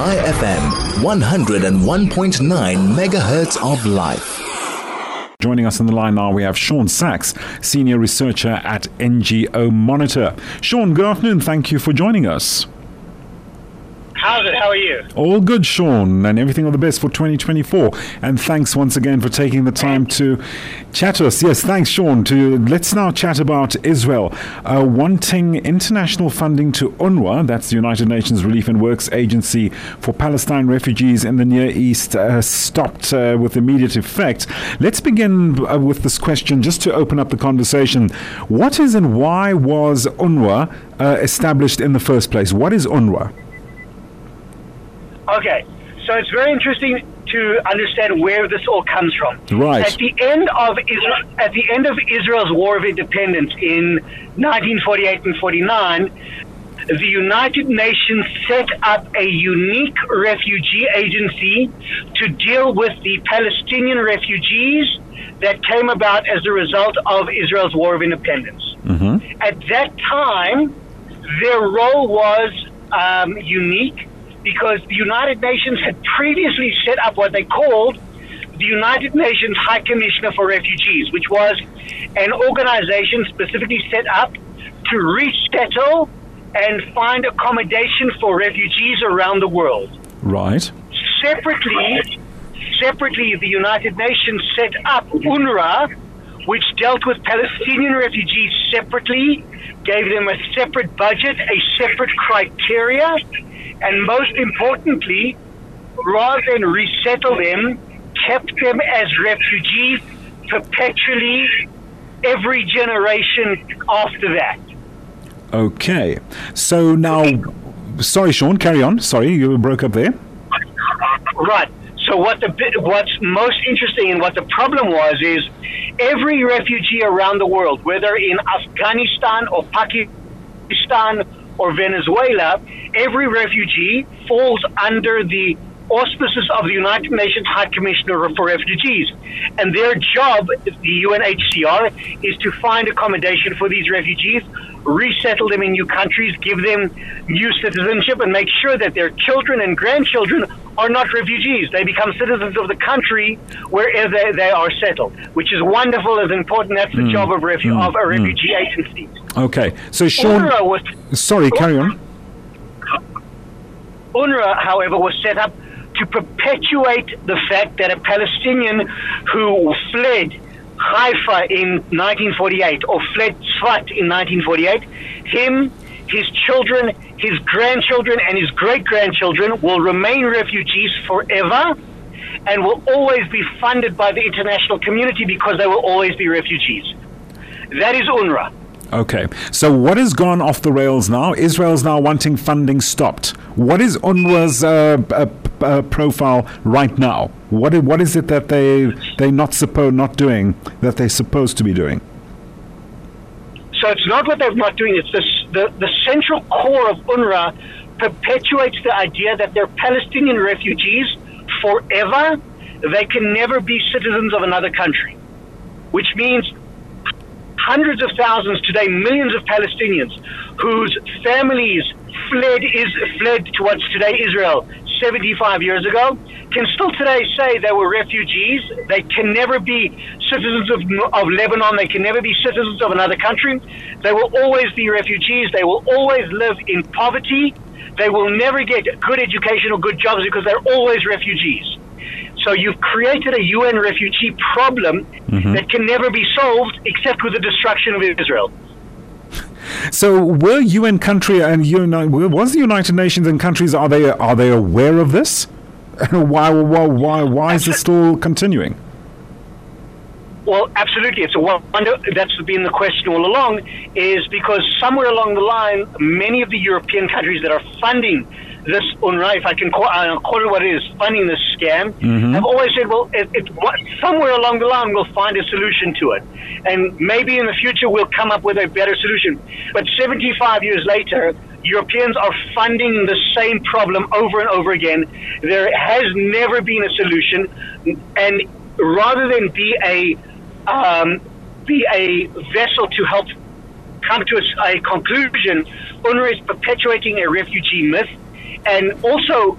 Chai FM, 101.9 megahertz of life. Joining us on the line now, we have Shaun Sacks, Senior Researcher at NGO Monitor. Shaun, good afternoon. Thank you for joining us. How's it? How are you? All good, Sean, and everything all the best for 2024. And thanks once again for taking the time to chat to us. Yes, thanks, Sean. To let's now chat about Israel uh, wanting international funding to UNRWA, that's the United Nations Relief and Works Agency for Palestine refugees in the Near East, uh, stopped uh, with immediate effect. Let's begin uh, with this question, just to open up the conversation. What is and why was UNRWA uh, established in the first place? What is UNRWA? Okay, so it's very interesting to understand where this all comes from. Right. At the end of Israel, at the end of Israel's War of Independence in 1948 and 49, the United Nations set up a unique refugee agency to deal with the Palestinian refugees that came about as a result of Israel's War of Independence. Mm-hmm. At that time, their role was um, unique because the United Nations had previously set up what they called the United Nations High Commissioner for Refugees, which was an organization specifically set up to resettle and find accommodation for refugees around the world. Right. Separately, separately, the United Nations set up UNRWA, which dealt with Palestinian refugees separately, gave them a separate budget, a separate criteria, and most importantly, rather than resettle them, kept them as refugees perpetually every generation after that. Okay. So now, sorry, Shaun, carry on. Sorry, you broke up there. Right. So what the what's most interesting and what the problem was is every refugee around the world, whether in Afghanistan or Pakistan or Venezuela, every refugee falls under the auspices of the United Nations High Commissioner for Refugees. And their job, the UNHCR, is to find accommodation for these refugees, resettle them in new countries, give them new citizenship, and make sure that their children and grandchildren are not refugees. They become citizens of the country wherever they, they are settled, which is wonderful and important. That's the Mm. job of, refu- Mm. of a refugee agency. Okay. So, Shaun, UNRWA was sorry, carry on. UNRWA, however, was set up to perpetuate the fact that a Palestinian who fled Haifa in 1948 or fled Tzfat in 1948, him, his children, his grandchildren, and his great grandchildren will remain refugees forever and will always be funded by the international community because they will always be refugees. That is UNRWA. Okay. So, what has gone off the rails now? Israel's now wanting funding stopped. What is UNRWA's uh, uh, uh, profile right now? What What is it that they they not supposed not doing that they're supposed to be doing? So it's not what they're not doing. It's this, the the central core of UNRWA perpetuates the idea that they're Palestinian refugees forever. They can never be citizens of another country, which means hundreds of thousands today, millions of Palestinians whose families fled is fled to what's today Israel 75 years ago can still today say they were refugees. They can never be citizens of, of Lebanon. They can never be citizens of another country. They will always be refugees. They will always live in poverty. They will never get good education or good jobs because they're always refugees. So you've created a UN refugee problem mm-hmm. that can never be solved except with the destruction of Israel. So, were UN country and uni- was the United Nations and countries are they are they aware of this? why why why why is this still continuing? Well, absolutely. It's a wonder. That's been the question all along, is because somewhere along the line, many of the European countries that are funding this UNRWA, if I can call, uh, call it what it is, funding this scam, I've always said, well, it, it, somewhere along the line we'll find a solution to it. And maybe in the future we'll come up with a better solution. But 75 years later, Europeans are funding the same problem over and over again. There has never been a solution. And rather than be a um, be a vessel to help come to a, a conclusion, UNRWA is perpetuating a refugee myth and also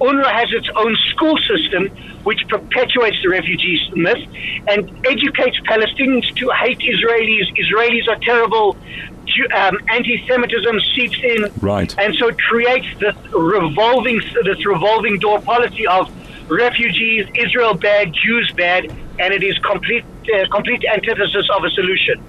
UNRWA has its own school system which perpetuates the refugees myth and educates Palestinians to hate Israelis. Israelis are terrible. Um, anti-Semitism seeps in, right, and so it creates this revolving this revolving door policy of refugees, Israel bad, Jews bad, and it is complete uh, complete antithesis of a solution.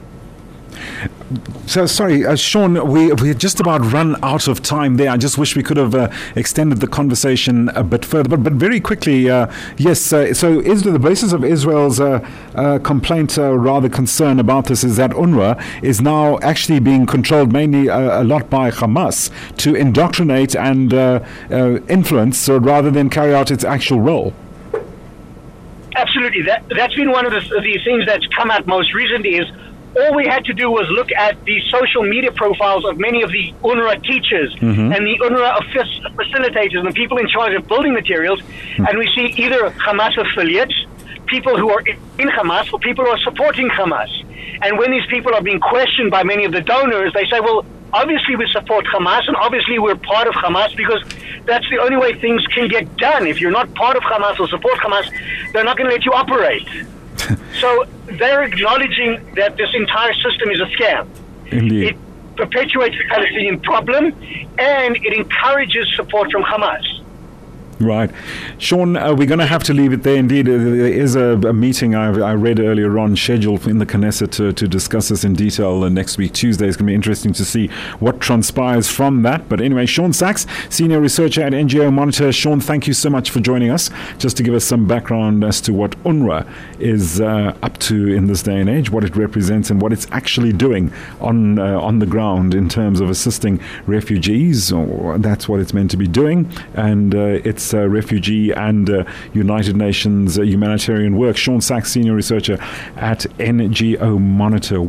So sorry, uh, Shaun, we we just about run out of time there. I just wish we could have uh, extended the conversation a bit further. But but very quickly, uh, yes. Uh, so is the basis of Israel's uh, uh, complaint, rather concern about this, is that UNRWA is now actually being controlled mainly a lot by Hamas to indoctrinate and influence, rather than carry out its actual role. Absolutely, that that's been one of the, the things that's come out most recently is all we had to do was look at the social media profiles of many of the UNRWA teachers mm-hmm. and the UNRWA facilitators and the people in charge of building materials, mm-hmm. and we see either Hamas affiliates, people who are in Hamas, or people who are supporting Hamas. And when these people are being questioned by many of the donors, they say, well, obviously we support Hamas, and obviously we're part of Hamas because that's the only way things can get done. If you're not part of Hamas or support Hamas, they're not going to let you operate. So they're acknowledging that this entire system is a scam. Indeed. It perpetuates the Palestinian problem and it encourages support from Hamas. Right. Shaun, uh, we're going to have to leave it there. Indeed, uh, there is a, a meeting I, I, read earlier on scheduled in the Knesset to, to discuss this in detail uh, next week, Tuesday. It's going to be interesting to see what transpires from that. But anyway, Shaun Sacks, Senior Researcher at NGO Monitor. Shaun, thank you so much for joining us just to give us some background as to what UNRWA is uh, up to in this day and age, what it represents, and what it's actually doing on, uh, on the ground in terms of assisting refugees. That's what it's meant to be doing. And uh, uh, refugee and uh, United Nations uh, humanitarian work. Shaun Sacks, Senior Researcher at NGO Monitor.